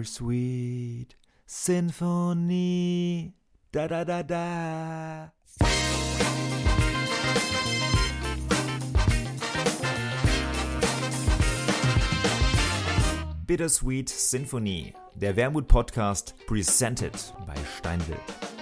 Bittersweet Symphony. Da da da da. Bittersweet Symphony, der Wermut-Podcast, presented bei Steinwild.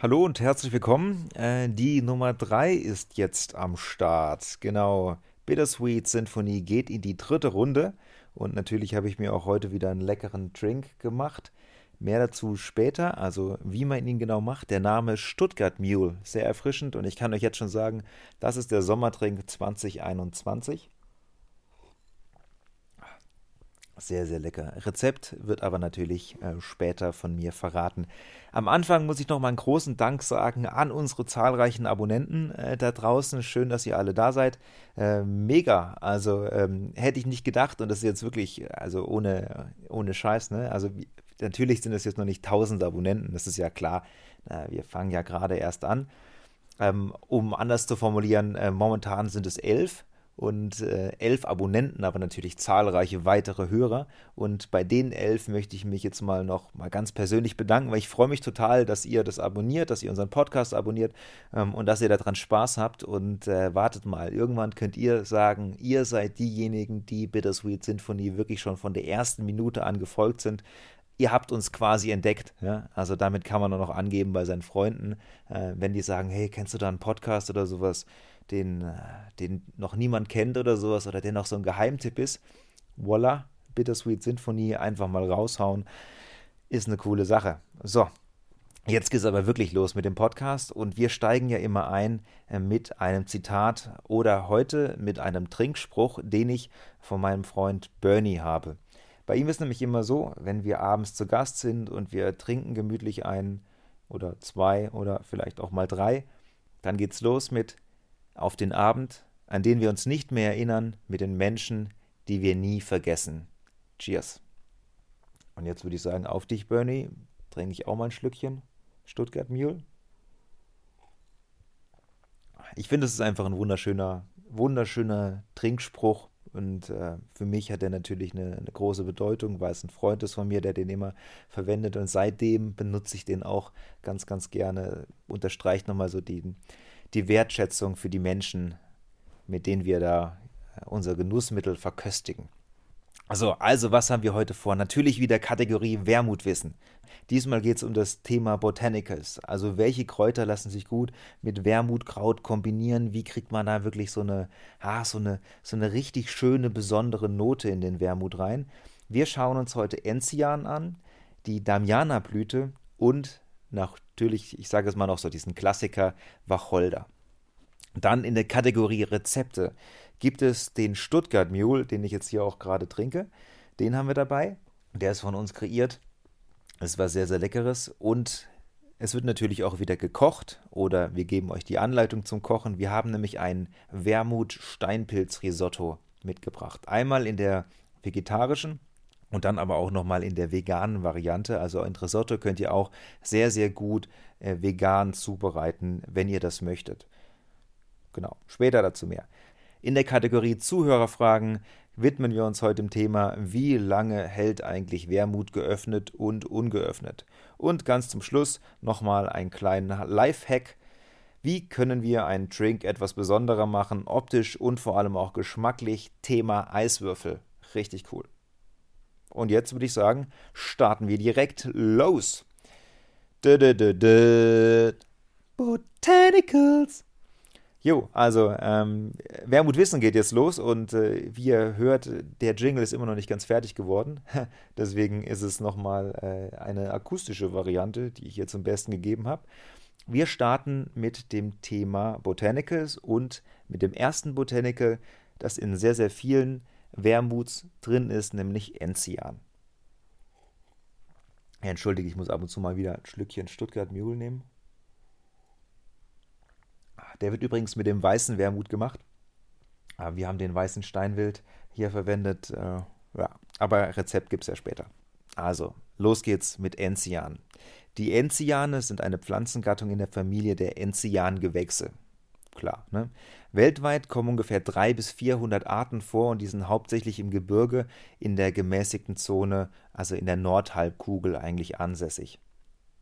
Hallo und herzlich willkommen. Äh, die Nummer 3 ist jetzt am Start. Genau, Bittersweet Sinfonie geht in die dritte Runde. Und natürlich habe ich mir auch heute wieder einen leckeren Drink gemacht. Mehr dazu später, also wie man ihn genau macht. Der Name Stuttgart Mule, sehr erfrischend und ich kann euch jetzt schon sagen, das ist der Sommertrink 2021. Sehr, sehr lecker. Rezept wird aber natürlich äh, später von mir verraten. Am Anfang muss ich noch mal einen großen Dank sagen an unsere zahlreichen Abonnenten äh, da draußen. Schön, dass ihr alle da seid. Äh, mega. Also ähm, hätte ich nicht gedacht und das ist jetzt wirklich, also ohne, ohne Scheiß, ne? Also natürlich sind es jetzt noch nicht tausend Abonnenten, das ist ja klar. wir fangen ja gerade erst an. Ähm, um anders zu formulieren, äh, momentan sind es elf und äh, elf Abonnenten, aber natürlich zahlreiche weitere Hörer. Und bei den elf möchte ich mich jetzt mal noch mal ganz persönlich bedanken, weil ich freue mich total, dass ihr das abonniert, dass ihr unseren Podcast abonniert ähm, und dass ihr daran Spaß habt. Und äh, wartet mal, irgendwann könnt ihr sagen, ihr seid diejenigen, die Bittersweet Sinfonie wirklich schon von der ersten Minute an gefolgt sind ihr habt uns quasi entdeckt. Ja? Also damit kann man auch noch angeben bei seinen Freunden, äh, wenn die sagen, hey, kennst du da einen Podcast oder sowas? Den, äh, den noch niemand kennt oder sowas oder der noch so ein Geheimtipp ist, voila, Bittersweet Sinfonie einfach mal raushauen, ist eine coole Sache. So, Jetzt geht es aber wirklich los mit dem Podcast und wir steigen ja immer ein äh, mit einem Zitat oder heute mit einem Trinkspruch, den ich von meinem Freund Bernie habe. Bei ihm ist nämlich immer so, wenn wir abends zu Gast sind und wir trinken gemütlich ein oder zwei oder vielleicht auch mal drei, dann geht's los mit auf den Abend, an den wir uns nicht mehr erinnern, mit den Menschen, die wir nie vergessen. Cheers. Und jetzt würde ich sagen, auf dich, Bernie. Trinke ich auch mal ein Schlückchen. Stuttgart Mule. Ich finde, es ist einfach ein wunderschöner, wunderschöner Trinkspruch. Und äh, für mich hat er natürlich eine, eine, große Bedeutung, weil es ein Freund ist von mir, der den immer verwendet. Und seitdem benutze ich den auch ganz, ganz gerne. Unterstreicht nochmal so den, die Wertschätzung für die Menschen, mit denen wir da äh, unser Genussmittel verköstigen. Also, also was haben wir heute vor? Natürlich wieder Kategorie Wermutwissen. Diesmal geht es um das Thema Botanicals. Also welche Kräuter lassen sich gut mit Wermutkraut kombinieren? Wie kriegt man da wirklich so eine, ah, so eine, so eine richtig schöne, besondere Note in den Wermut rein? Wir schauen uns heute Enzian an, die Damiana-Blüte und natürlich, ich sage es mal noch so, diesen Klassiker Wacholder. Dann in der Kategorie Rezepte gibt es den Stuttgart Mule, den ich jetzt hier auch gerade trinke. Den haben wir dabei. Der ist von uns kreiert. Es war sehr, sehr leckeres und es wird natürlich auch wieder gekocht oder wir geben euch die Anleitung zum Kochen. Wir haben nämlich ein Wermut-Steinpilz-Risotto mitgebracht. Einmal in der vegetarischen und dann aber auch nochmal in der veganen Variante. Also ein Risotto könnt ihr auch sehr, sehr gut äh, vegan zubereiten, wenn ihr das möchtet. Genau, später dazu mehr. In der Kategorie Zuhörerfragen widmen wir uns heute dem Thema, wie lange hält eigentlich Wermut geöffnet und ungeöffnet. Und ganz zum Schluss nochmal ein kleiner Lifehack. Wie können wir einen Drink etwas besonderer machen, optisch und vor allem auch geschmacklich? Thema Eiswürfel. Richtig cool. Und jetzt würde ich sagen, starten wir direkt los. Botanicals. Jo, also ähm, Wermut Wissen geht jetzt los und äh, wie ihr hört, der Jingle ist immer noch nicht ganz fertig geworden. Deswegen ist es nochmal äh, eine akustische Variante, die ich hier zum Besten gegeben habe. Wir starten mit dem Thema Botanicals und mit dem ersten Botanical, das in sehr, sehr vielen Wermuts drin ist, nämlich Enzian. Entschuldige, ich muss ab und zu mal wieder ein Schlückchen Stuttgart Mule nehmen. Ah, der wird übrigens mit dem weißen Wermut gemacht. Ah, wir haben den weißen Steinwild hier verwendet. Äh, ja, aber Rezept gibt es ja später. Also, Los geht's mit Enzian. Die Enziane sind eine Pflanzengattung in der Familie der Enzian-Gewächse. Klar, ne? Weltweit kommen ungefähr 300 bis 400 Arten vor und die sind hauptsächlich im Gebirge in der gemäßigten Zone, also in der Nordhalbkugel eigentlich ansässig.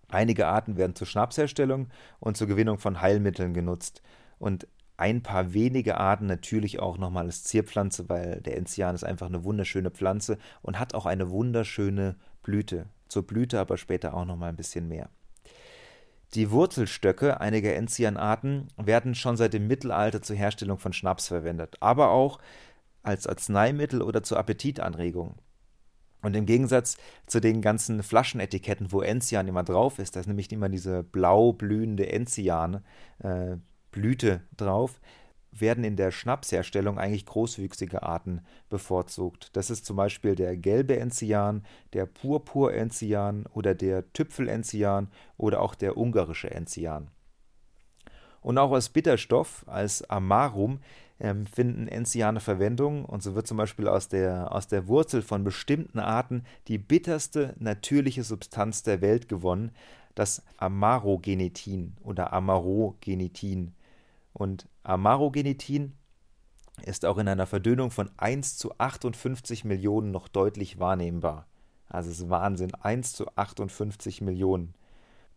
Einige Arten werden zur Schnapsherstellung und zur Gewinnung von Heilmitteln genutzt und ein paar wenige Arten natürlich auch nochmal als Zierpflanze, weil der Enzian ist einfach eine wunderschöne Pflanze und hat auch eine wunderschöne Blüte. Zur Blüte aber später auch nochmal ein bisschen mehr. Die Wurzelstöcke einiger Enzianarten werden schon seit dem Mittelalter zur Herstellung von Schnaps verwendet, aber auch als Arzneimittel oder zur Appetitanregung. Und im Gegensatz zu den ganzen Flaschenetiketten, wo Enzian immer drauf ist, da ist nämlich immer diese blau blühende Enzian äh, drauf, werden in der Schnapsherstellung eigentlich großwüchsige Arten bevorzugt. Das ist zum Beispiel der gelbe Enzian, der Purpur-Enzian oder der Tüpfel-Enzian oder auch der ungarische Enzian. Und auch als Bitterstoff, als Amarum, ähm, finden Enziane Verwendung und so wird zum Beispiel aus der, aus der Wurzel von bestimmten Arten die bitterste natürliche Substanz der Welt gewonnen, das Amarogenetin oder Amarogenetin. Und Amarogenitin ist auch in einer Verdünnung von 1 zu 58 Millionen noch deutlich wahrnehmbar. Also es ist Wahnsinn, 1 zu 58 Millionen.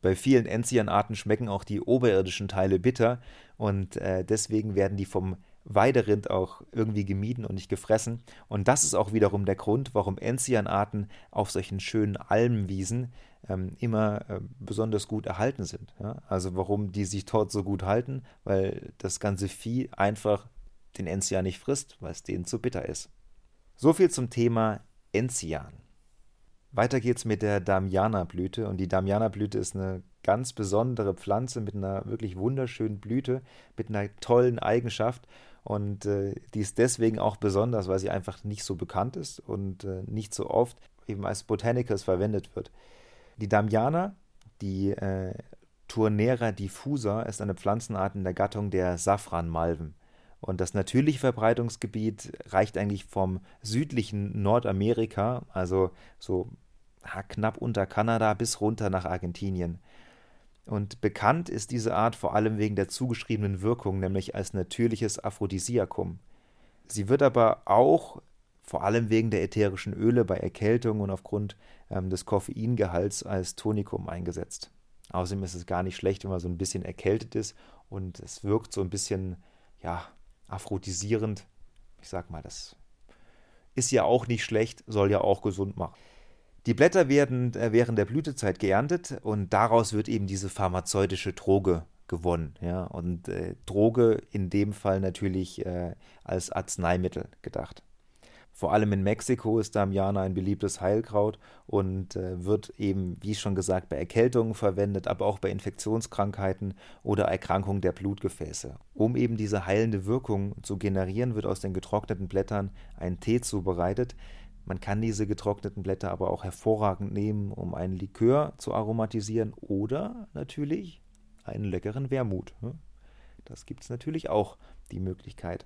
Bei vielen Enzianarten schmecken auch die oberirdischen Teile bitter und äh, deswegen werden die vom Weiderind auch irgendwie gemieden und nicht gefressen. Und das ist auch wiederum der Grund, warum Enzianarten auf solchen schönen Almwiesen ähm, immer äh, besonders gut erhalten sind. Ja? Also warum die sich dort so gut halten, weil das ganze Vieh einfach den Enzian nicht frisst, weil es denen zu bitter ist. So viel zum Thema Enzian. Weiter geht's mit der Damiana-Blüte und die Damiana-Blüte ist eine ganz besondere Pflanze mit einer wirklich wunderschönen Blüte, mit einer tollen Eigenschaft und äh, die ist deswegen auch besonders, weil sie einfach nicht so bekannt ist und äh, nicht so oft eben als Botanicals verwendet wird. Die Damiana, die äh, Turnera diffusa, ist eine Pflanzenart in der Gattung der Safranmalven. Und das natürliche Verbreitungsgebiet reicht eigentlich vom südlichen Nordamerika, also so knapp unter Kanada, bis runter nach Argentinien. Und bekannt ist diese Art vor allem wegen der zugeschriebenen Wirkung, nämlich als natürliches Aphrodisiakum. Sie wird aber auch vor allem wegen der ätherischen Öle bei Erkältung und aufgrund ähm, des Koffeingehalts als Tonikum eingesetzt. Außerdem ist es gar nicht schlecht, wenn man so ein bisschen erkältet ist und es wirkt so ein bisschen, ja, aphrodisierend. Ich sag mal, das ist ja auch nicht schlecht, soll ja auch gesund machen. Die Blätter werden äh, während der Blütezeit geerntet und daraus wird eben diese pharmazeutische Droge gewonnen. Ja? Und äh, Droge in dem Fall natürlich äh, als Arzneimittel gedacht. Vor allem in Mexiko ist Damiana ein beliebtes Heilkraut und äh, wird eben, wie schon gesagt, bei Erkältungen verwendet, aber auch bei Infektionskrankheiten oder Erkrankungen der Blutgefäße. Um eben diese heilende Wirkung zu generieren, wird aus den getrockneten Blättern ein Tee zubereitet. Man kann diese getrockneten Blätter aber auch hervorragend nehmen, um einen Likör zu aromatisieren oder natürlich einen leckeren Wermut. Ne? Das gibt es natürlich auch, die Möglichkeit.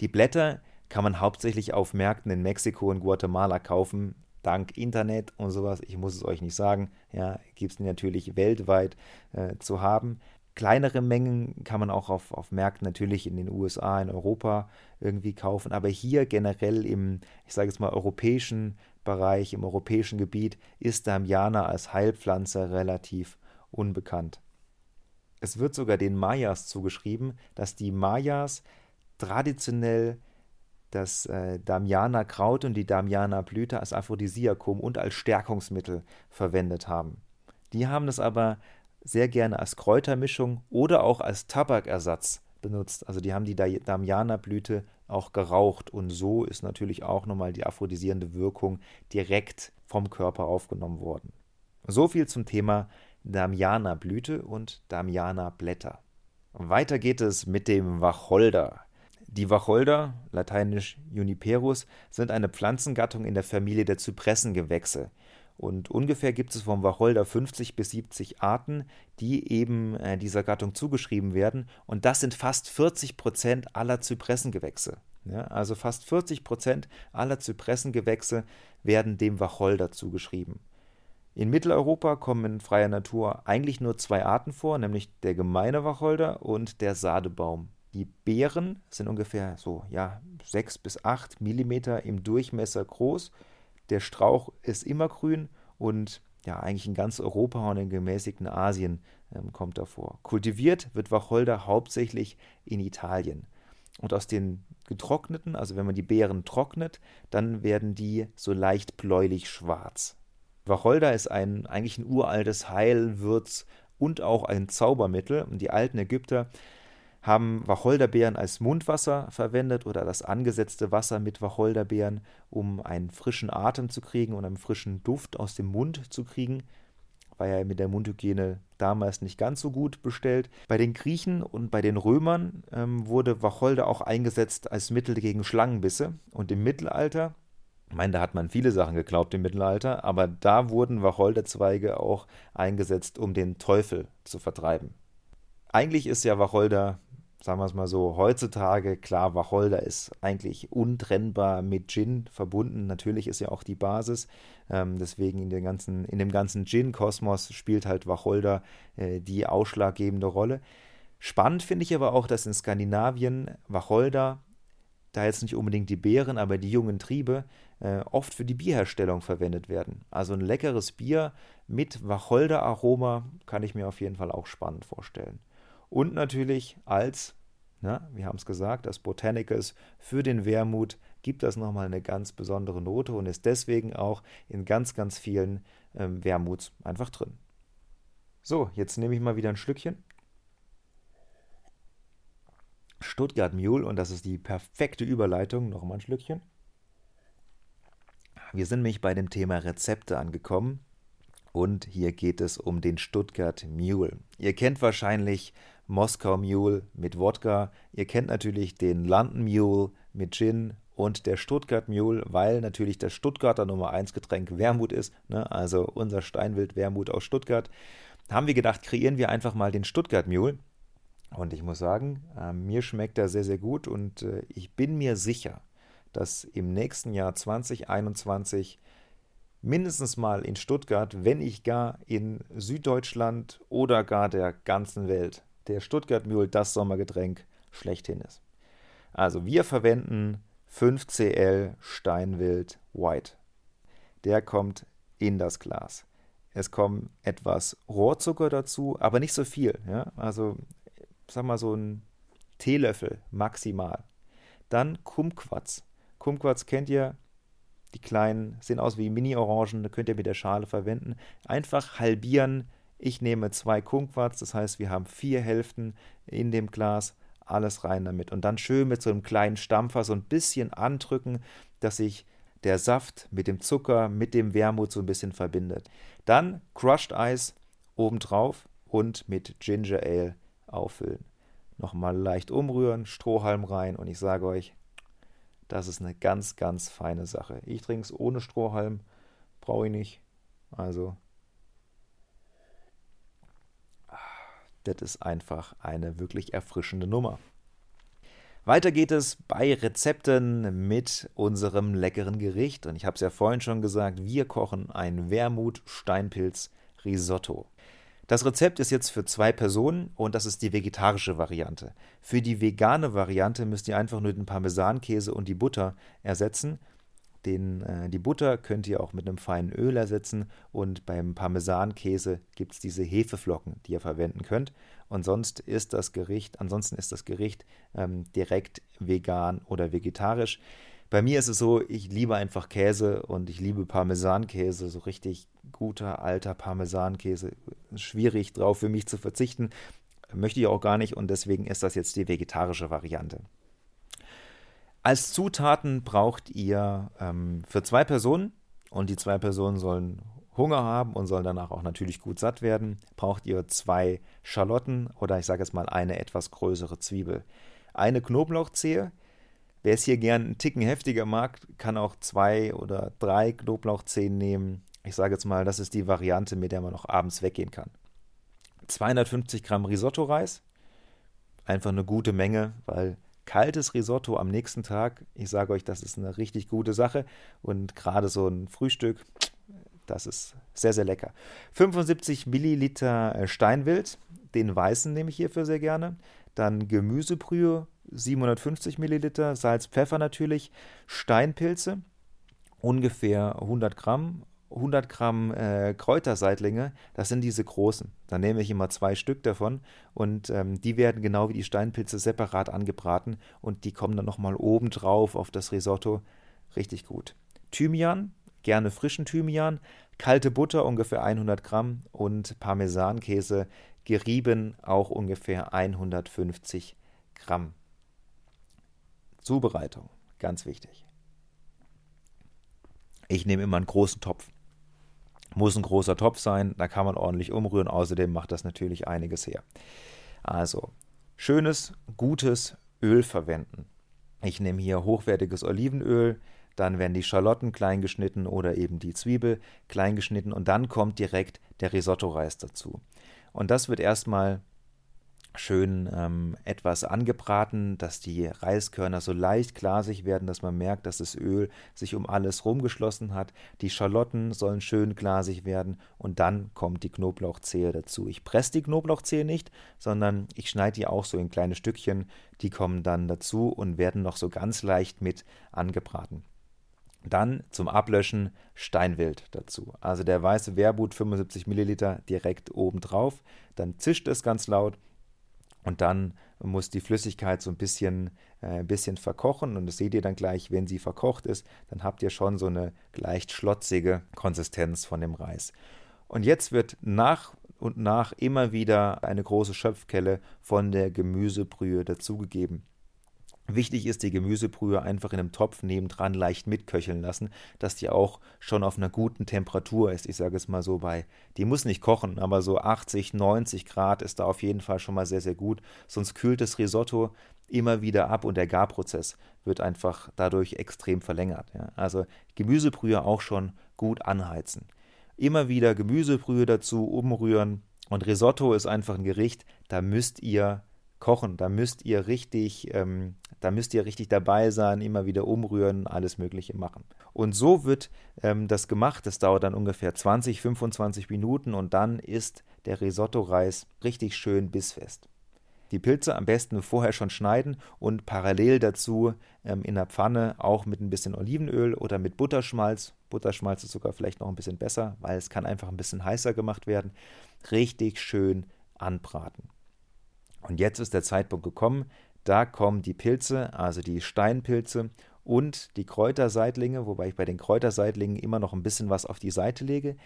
Die Blätter kann man hauptsächlich auf Märkten in Mexiko und Guatemala kaufen, dank Internet und sowas. Ich muss es euch nicht sagen. Ja, gibt es natürlich weltweit äh, zu haben. Kleinere Mengen kann man auch auf, auf Märkten natürlich in den USA, in Europa irgendwie kaufen. Aber hier generell im, ich sage jetzt mal, europäischen Bereich, im europäischen Gebiet, ist Damiana als Heilpflanze relativ unbekannt. Es wird sogar den Mayas zugeschrieben, dass die Mayas traditionell das äh, Damiana-Kraut und die Damiana-Blüte als Aphrodisiakum und als Stärkungsmittel verwendet haben. Die haben das aber sehr gerne als Kräutermischung oder auch als Tabakersatz benutzt. Also die haben die Damiana-Blüte auch geraucht und so ist natürlich auch nochmal die aphrodisierende Wirkung direkt vom Körper aufgenommen worden. So viel zum Thema Damiana-Blüte und Damiana-Blätter. Weiter geht es mit dem Wacholder. Die Wacholder, lateinisch Juniperus, sind eine Pflanzengattung in der Familie der Zypressengewächse. Und ungefähr gibt es vom Wacholder 50 bis 70 Arten, die eben äh, dieser Gattung zugeschrieben werden. Und das sind fast 40 Prozent aller Zypressengewächse. Ja, also fast 40 Prozent aller Zypressengewächse werden dem Wacholder zugeschrieben. In Mitteleuropa kommen in freier Natur eigentlich nur zwei Arten vor, nämlich der gemeine Wacholder und der Sadebaum. Die Beeren sind ungefähr so, ja, 6 bis 8 Millimeter im Durchmesser groß. Der Strauch ist immergrün und ja, eigentlich in ganz Europa und in gemäßigten Asien ähm, kommt er vor. Kultiviert wird Wacholder hauptsächlich in Italien. Und aus den getrockneten, also wenn man die Beeren trocknet, dann werden die so leicht bläulich schwarz. Wacholder ist ein eigentlich ein uraltes Heilwürz und auch ein Zaubermittel. Und die alten Ägypter haben Wacholderbeeren als Mundwasser verwendet oder das angesetzte Wasser mit Wacholderbeeren, um einen frischen Atem zu kriegen und einen frischen Duft aus dem Mund zu kriegen. War ja mit der Mundhygiene damals nicht ganz so gut bestellt. Bei den Griechen und bei den Römern ähm, wurde Wacholder auch eingesetzt als Mittel gegen Schlangenbisse. Und im Mittelalter, ich meine, da hat man viele Sachen geglaubt im Mittelalter, aber da wurden Wacholderzweige auch eingesetzt, um den Teufel zu vertreiben. Eigentlich ist ja Wacholder sagen wir es mal so, heutzutage, klar, Wacholder ist eigentlich untrennbar mit Gin verbunden. Natürlich ist ja auch die Basis. Ähm, deswegen in, ganzen, in dem ganzen Gin-Kosmos spielt halt Wacholder äh, die ausschlaggebende Rolle. Spannend finde ich aber auch, dass in Skandinavien Wacholder, da jetzt nicht unbedingt die Beeren, aber die jungen Triebe, äh, oft für die Bierherstellung verwendet werden. Also ein leckeres Bier mit Wacholderaroma kann ich mir auf jeden Fall auch spannend vorstellen. Und natürlich als, na, wir haben es gesagt, das Botanicals für den Wermut gibt das nochmal eine ganz besondere Note und ist deswegen auch in ganz, ganz vielen ähm, Wermuts einfach drin. So, jetzt nehme ich mal wieder ein Schlückchen. Stuttgart Mule und das ist die perfekte Überleitung. Noch mal ein Schlückchen. Wir sind nämlich bei dem Thema Rezepte angekommen und hier geht es um den Stuttgart Mule. Ihr kennt wahrscheinlich Moskau Mule mit Wodka. Ihr kennt natürlich den London Mule mit Gin und der Stuttgart Mule, weil natürlich das Stuttgarter Nummer 1 Getränk Wermut ist, ne? also unser Steinwild Wermut aus Stuttgart, haben wir gedacht, kreieren wir einfach mal den Stuttgart Mule. Und ich muss sagen, äh, mir schmeckt er sehr, sehr gut und äh, ich bin mir sicher, dass im nächsten Jahr 2021 mindestens mal in Stuttgart, wenn nicht gar in Süddeutschland oder gar der ganzen Welt der Stuttgart Mule das Sommergetränk schlechthin ist. Also wir verwenden 5cl Steinwild White. Der kommt in das Glas. Es kommt etwas Rohrzucker dazu, aber nicht so viel. Ja? Also, sag mal, so ein Teelöffel maximal. Dann Kumquats. Kumquats kennt ihr, die kleinen, sehen aus wie Mini-Orangen, könnt ihr mit der Schale verwenden. Einfach halbieren, ich nehme zwei Kumquats, das heißt, wir haben vier Hälften in dem Glas, alles rein damit. Und dann schön mit so einem kleinen Stampfer so ein bisschen andrücken, dass sich der Saft mit dem Zucker, mit dem Wermut so ein bisschen verbindet. Dann Crushed Eis obendrauf und mit Ginger Ale auffüllen. Nochmal leicht umrühren, Strohhalm rein und ich sage euch, das ist eine ganz, ganz feine Sache. Ich trinke es ohne Strohhalm, brauche ich nicht. Also Das ist einfach eine wirklich erfrischende Nummer. Weiter geht es bei Rezepten mit unserem leckeren Gericht. Und ich habe es ja vorhin schon gesagt, wir kochen ein Wermut-Steinpilz-Risotto. Das Rezept ist jetzt für zwei Personen und das ist die vegetarische Variante. Für die vegane Variante müsst ihr einfach nur den Parmesankäse und die Butter ersetzen. Den, äh, die Butter könnt ihr auch mit einem feinen Öl ersetzen und beim Parmesankäse gibt es diese Hefeflocken, die ihr verwenden könnt. Und sonst ist das Gericht, ansonsten ist das Gericht ähm, direkt vegan oder vegetarisch. Bei mir ist es so, ich liebe einfach Käse und ich liebe Parmesankäse, so richtig guter alter Parmesankäse. Schwierig drauf für mich zu verzichten, möchte ich auch gar nicht und deswegen ist das jetzt die vegetarische Variante. Als Zutaten braucht ihr ähm, für zwei Personen, und die zwei Personen sollen Hunger haben und sollen danach auch natürlich gut satt werden, braucht ihr zwei Schalotten oder ich sage jetzt mal eine etwas größere Zwiebel. Eine Knoblauchzehe. Wer es hier gern einen Ticken heftiger mag, kann auch zwei oder drei Knoblauchzehen nehmen. Ich sage jetzt mal, das ist die Variante, mit der man noch abends weggehen kann. 250 Gramm Risotto-Reis. Einfach eine gute Menge, weil kaltes Risotto am nächsten Tag, ich sage euch, das ist eine richtig gute Sache. Und gerade so ein Frühstück Das ist sehr, sehr lecker. 75 Milliliter äh, Steinwild, den weißen nehme ich hierfür sehr gerne. Dann Gemüsebrühe, 750 Milliliter, Salz, Pfeffer natürlich, Steinpilze, ungefähr 100 Gramm, 100 Gramm äh, Kräuterseitlinge, das sind diese großen. Da nehme ich immer zwei Stück davon und ähm, die werden genau wie die Steinpilze separat angebraten und die kommen dann nochmal oben drauf auf das Risotto. Richtig gut. Thymian, gerne frischen Thymian, kalte Butter ungefähr 100 Gramm und Parmesankäse gerieben auch ungefähr 150 Gramm. Zubereitung, ganz wichtig. Ich nehme immer einen großen Topf. Muss ein großer Topf sein, da kann man ordentlich umrühren. Außerdem macht das natürlich einiges her. Also, schönes, gutes Öl verwenden. Ich nehme hier hochwertiges Olivenöl, dann werden die Schalotten klein geschnitten oder eben die Zwiebel klein geschnitten und dann kommt direkt der Risotto-Reis dazu. Und das wird erstmal schön ähm, etwas angebraten, dass die Reiskörner so leicht glasig werden, dass man merkt, dass das Öl sich um alles rumgeschlossen hat. Die Schalotten sollen schön glasig werden und dann kommt die Knoblauchzehe dazu. Ich presse die Knoblauchzehe nicht, sondern ich schneide die auch so in kleine Stückchen. Die kommen dann dazu und werden noch so ganz leicht mit angebraten. Dann zum Ablöschen Steinwild dazu. Also der weiße Werbut 75 Milliliter direkt oben drauf. Dann zischt es ganz laut und dann muss die Flüssigkeit so ein bisschen, äh, bisschen verkochen. Und das seht ihr dann gleich, wenn sie verkocht ist, dann habt ihr schon so eine leicht schlotzige Konsistenz von dem Reis. Und jetzt wird nach und nach immer wieder eine große Schöpfkelle von der Gemüsebrühe dazugegeben. Wichtig ist, die Gemüsebrühe einfach in einem Topf nebendran leicht mitköcheln lassen, dass die auch schon auf einer guten Temperatur ist. Ich sage es mal so bei, die muss nicht kochen, aber so 80, 90 Grad ist da auf jeden Fall schon mal sehr, sehr gut. Sonst kühlt das Risotto immer wieder ab und der Garprozess wird einfach dadurch extrem verlängert. Ja. Also Gemüsebrühe auch schon gut anheizen. Immer wieder Gemüsebrühe dazu umrühren und Risotto ist einfach ein Gericht, da müsst ihr kochen. Da müsst ihr richtig, ähm, da müsst ihr richtig dabei sein, immer wieder umrühren, alles Mögliche machen. Und so wird ähm, das gemacht. Das dauert dann ungefähr 20, 25 Minuten und dann ist der Risotto-Reis richtig schön bissfest. Die Pilze am besten vorher schon schneiden und parallel dazu ähm, in der Pfanne auch mit ein bisschen Olivenöl oder mit Butterschmalz. Butterschmalz ist sogar vielleicht noch ein bisschen besser, weil es kann einfach ein bisschen heißer gemacht werden. Richtig schön anbraten. Und jetzt ist der Zeitpunkt gekommen, da kommen die Pilze, also die Steinpilze und die Kräuterseitlinge, wobei ich bei den Kräuterseitlingen immer noch ein bisschen was auf die Seite lege,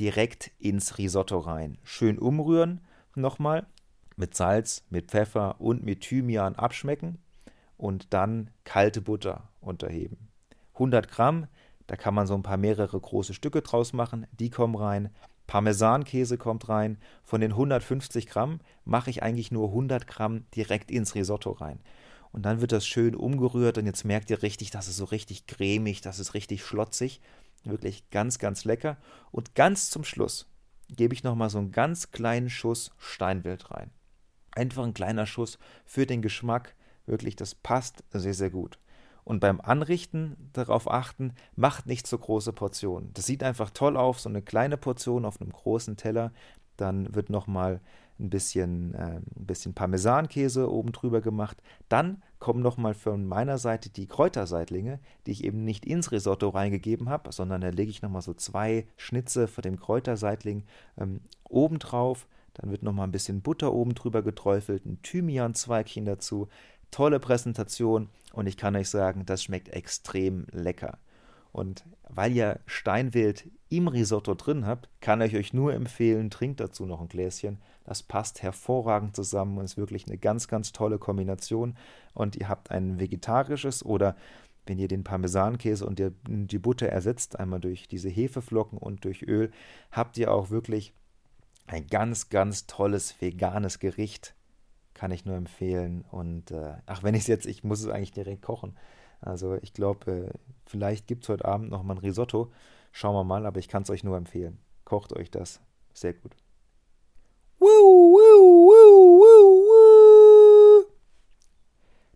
direkt ins Risotto rein. Schön umrühren nochmal mit Salz, mit Pfeffer und mit Thymian abschmecken und dann kalte Butter unterheben. 100 Gramm, da kann man so ein paar mehrere große Stücke draus machen, die kommen rein. Parmesankäse kommt rein. Von den 150 Gramm mache ich eigentlich nur 100 Gramm direkt ins Risotto rein. Und dann wird das schön umgerührt und jetzt merkt ihr richtig, das ist so richtig cremig, das ist richtig schlotzig. Wirklich ganz, ganz lecker. Und ganz zum Schluss gebe ich nochmal so einen ganz kleinen Schuss Steinwild rein. Einfach ein kleiner Schuss für den Geschmack. Wirklich, das passt sehr, sehr gut und beim Anrichten darauf achten, macht nicht so große Portionen. Das sieht einfach toll auf, so eine kleine Portion auf einem großen Teller. Dann wird nochmal ein bisschen, äh, ein bisschen Parmesankäse oben drüber gemacht. Dann kommen nochmal von meiner Seite die Kräuterseitlinge, die ich eben nicht ins Risotto reingegeben habe, sondern da lege ich nochmal so zwei Schnitze von dem Kräuterseitling ähm, oben drauf. Dann wird nochmal ein bisschen Butter oben drüber geträufelt, ein Thymian-Zweigchen dazu. Tolle Präsentation und ich kann euch sagen, das schmeckt extrem lecker. Und weil ihr Steinwild im Risotto drin habt, kann ich euch nur empfehlen, trinkt dazu noch ein Gläschen. Das passt hervorragend zusammen und ist wirklich eine ganz, ganz tolle Kombination. Und ihr habt ein vegetarisches oder wenn ihr den Parmesankäse und die Butter ersetzt, einmal durch diese Hefeflocken und durch Öl, habt ihr auch wirklich ein ganz, ganz tolles veganes Gericht kann ich nur empfehlen. Und äh, ach, wenn ich es jetzt, ich muss es eigentlich direkt kochen. Also ich glaube, äh, vielleicht gibt es heute Abend noch mal ein Risotto. Schauen wir mal, aber ich kann es euch nur empfehlen. Kocht euch das. Sehr gut.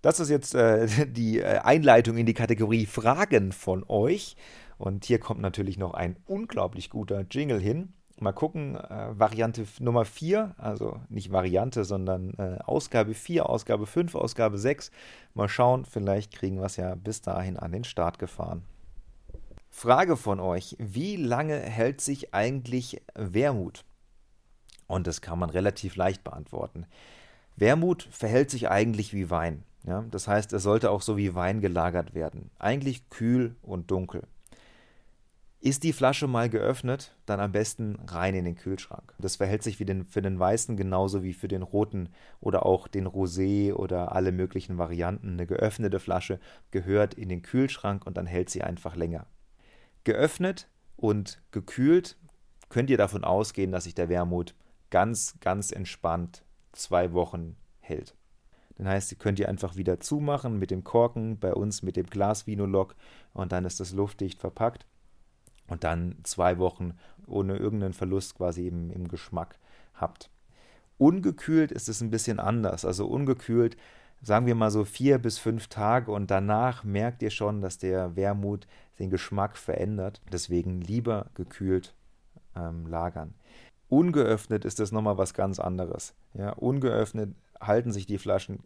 Das ist jetzt äh, die äh, Einleitung in die Kategorie Fragen von euch. Und hier kommt natürlich noch ein unglaublich guter Jingle hin. Mal gucken, äh, Variante Nummer 4, also nicht Variante, sondern äh, Ausgabe 4, Ausgabe 5, Ausgabe 6. Mal schauen, vielleicht kriegen wir es ja bis dahin an den Start gefahren. Frage von euch, wie lange hält sich eigentlich Wermut? Und das kann man relativ leicht beantworten. Wermut verhält sich eigentlich wie Wein. Ja? Das heißt, es sollte auch so wie Wein gelagert werden. Eigentlich kühl und dunkel. Ist die Flasche mal geöffnet, dann am besten rein in den Kühlschrank. Das verhält sich den, für den weißen genauso wie für den roten oder auch den Rosé oder alle möglichen Varianten. Eine geöffnete Flasche gehört in den Kühlschrank und dann hält sie einfach länger. Geöffnet und gekühlt könnt ihr davon ausgehen, dass sich der Wermut ganz, ganz entspannt zwei Wochen hält. Dann heißt, ihr könnt ihr einfach wieder zumachen mit dem Korken, bei uns mit dem Glas-Vinolog und dann ist das luftdicht verpackt und dann zwei Wochen ohne irgendeinen Verlust quasi eben im Geschmack habt. Ungekühlt ist es ein bisschen anders. Also ungekühlt, sagen wir mal so vier bis fünf Tage und danach merkt ihr schon, dass der Wermut den Geschmack verändert. Deswegen lieber gekühlt ähm, lagern. Ungeöffnet ist das nochmal was ganz anderes. Ja, ungeöffnet halten sich die Flaschen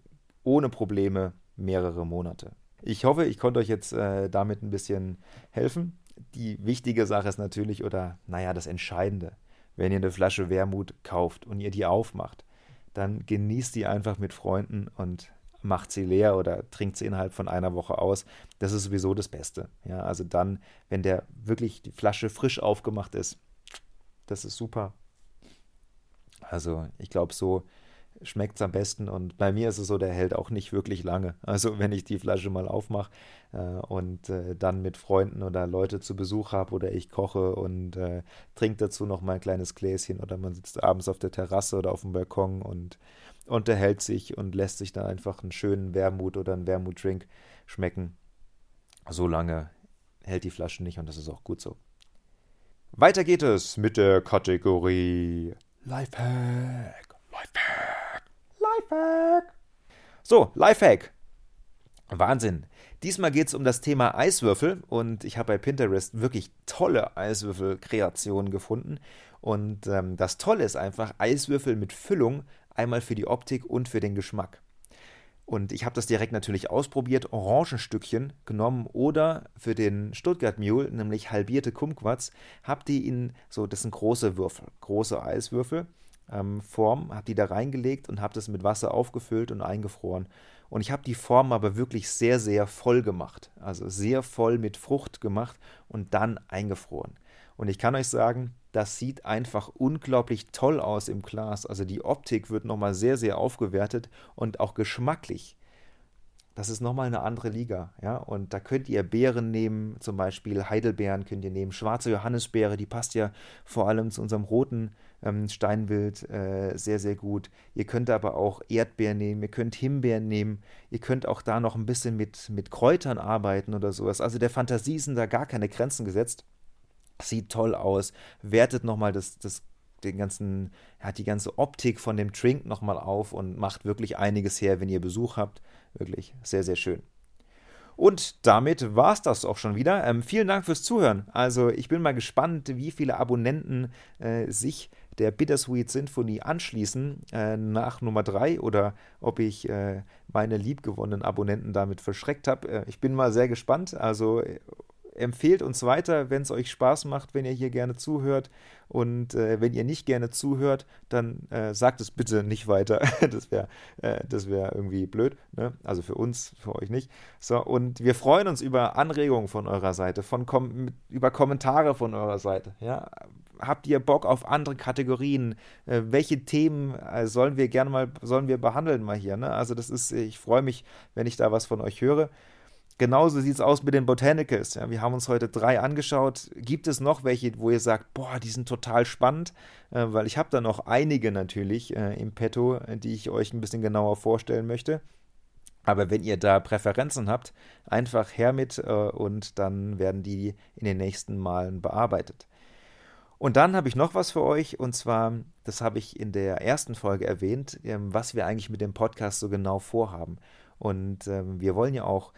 ohne Probleme mehrere Monate. Ich hoffe, ich konnte euch jetzt äh, damit ein bisschen helfen die wichtige Sache ist natürlich, oder naja, das Entscheidende, wenn ihr eine Flasche Wermut kauft und ihr die aufmacht, dann genießt die einfach mit Freunden und macht sie leer oder trinkt sie innerhalb von einer Woche aus. Das ist sowieso das Beste. Ja, also dann, wenn der wirklich die Flasche frisch aufgemacht ist, das ist super. Also ich glaube, so schmeckt es am besten. Und bei mir ist es so, der hält auch nicht wirklich lange. Also wenn ich die Flasche mal aufmache äh, und äh, dann mit Freunden oder Leute zu Besuch habe oder ich koche und äh, trinke dazu noch mal ein kleines Gläschen oder man sitzt abends auf der Terrasse oder auf dem Balkon und unterhält sich und lässt sich dann einfach einen schönen Wermut oder einen Wermutdrink schmecken. So lange hält die Flasche nicht und das ist auch gut so. Weiter geht es mit der Kategorie Lifehack. Lifehack. So, Lifehack. Wahnsinn. Diesmal geht es um das Thema Eiswürfel und ich habe bei Pinterest wirklich tolle Eiswürfelkreationen gefunden. Und ähm, das Tolle ist einfach Eiswürfel mit Füllung, einmal für die Optik und für den Geschmack. Und ich habe das direkt natürlich ausprobiert, Orangenstückchen genommen oder für den Stuttgart Mule, nämlich halbierte Kumquats, habe die in so, das sind große Würfel, große Eiswürfel ähm, Form, habe die da reingelegt und habe das mit Wasser aufgefüllt und eingefroren. Und ich habe die Form aber wirklich sehr, sehr voll gemacht. Also sehr voll mit Frucht gemacht und dann eingefroren. Und ich kann euch sagen, das sieht einfach unglaublich toll aus im Glas. Also die Optik wird nochmal sehr, sehr aufgewertet und auch geschmacklich das ist nochmal eine andere Liga. Ja? Und da könnt ihr Beeren nehmen, zum Beispiel Heidelbeeren könnt ihr nehmen, schwarze Johannisbeere, die passt ja vor allem zu unserem roten ähm, Steinbild äh, sehr, sehr gut. Ihr könnt aber auch Erdbeeren nehmen, ihr könnt Himbeeren nehmen, ihr könnt auch da noch ein bisschen mit, mit Kräutern arbeiten oder sowas. Also der Fantasie sind da gar keine Grenzen gesetzt. Sieht toll aus, wertet nochmal das, das den ganzen, hat die ganze Optik von dem Drink nochmal auf und macht wirklich einiges her, wenn ihr Besuch habt. Wirklich sehr, sehr schön. Und damit war es das auch schon wieder. Ähm, vielen Dank fürs Zuhören. Also ich bin mal gespannt, wie viele Abonnenten äh, sich der Bittersweet Sinfonie anschließen äh, nach Nummer 3 oder ob ich äh, meine liebgewonnenen Abonnenten damit verschreckt habe. Äh, ich bin mal sehr gespannt. Also empfehlt uns weiter, wenn es euch Spaß macht, wenn ihr hier gerne zuhört. Und äh, wenn ihr nicht gerne zuhört, dann äh, sagt es bitte nicht weiter. das wäre äh, wär irgendwie blöd. Ne? Also für uns, für euch nicht. So, und wir freuen uns über Anregungen von eurer Seite, von Kom über Kommentare von eurer Seite. Ja? Habt ihr Bock auf andere Kategorien? Äh, welche Themen äh, sollen wir gerne mal, sollen wir behandeln mal hier? Ne? Also das ist, ich freue mich, wenn ich da was von euch höre. Genauso sieht es aus mit den Botanicals. Ja, wir haben uns heute drei angeschaut. Gibt es noch welche, wo ihr sagt, boah, die sind total spannend? Äh, weil ich habe da noch einige natürlich äh, im Petto, die ich euch ein bisschen genauer vorstellen möchte. Aber wenn ihr da Präferenzen habt, einfach her mit äh, und dann werden die in den nächsten Malen bearbeitet. Und dann habe ich noch was für euch, und zwar, das habe ich in der ersten Folge erwähnt, ähm, was wir eigentlich mit dem Podcast so genau vorhaben. Und ähm, wir wollen ja auch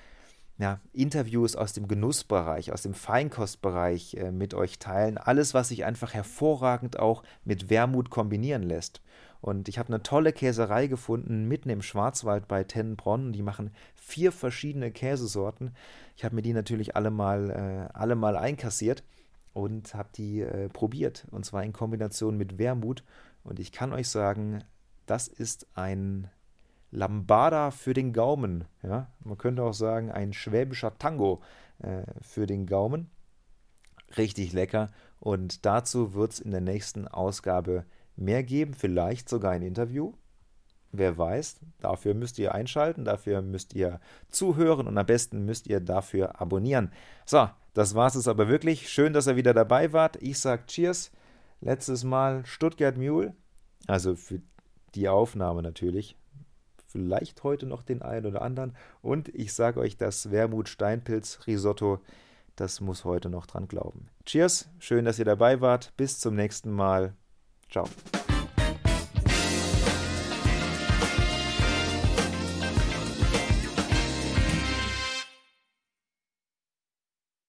ja, Interviews aus dem Genussbereich, aus dem Feinkostbereich äh, mit euch teilen. Alles, was sich einfach hervorragend auch mit Wermut kombinieren lässt. Und ich habe eine tolle Käserei gefunden, mitten im Schwarzwald bei Tennenbronn. Die machen vier verschiedene Käsesorten. Ich habe mir die natürlich alle mal, äh, alle mal einkassiert und habe die äh, probiert. Und zwar in Kombination mit Wermut. Und ich kann euch sagen, das ist ein Lambada für den Gaumen. Ja? Man könnte auch sagen, ein schwäbischer Tango äh, für den Gaumen. Richtig lecker. Und dazu wird es in der nächsten Ausgabe mehr geben, vielleicht sogar ein Interview. Wer weiß, dafür müsst ihr einschalten, dafür müsst ihr zuhören und am besten müsst ihr dafür abonnieren. So, das war es aber wirklich. Schön, dass ihr wieder dabei wart. Ich sage Cheers. Letztes Mal Stuttgart Mule. Also für die Aufnahme natürlich vielleicht heute noch den einen oder anderen. Und ich sage euch, das Wermut-Steinpilz-Risotto, das muss heute noch dran glauben. Cheers, schön, dass ihr dabei wart. Bis zum nächsten Mal. Ciao.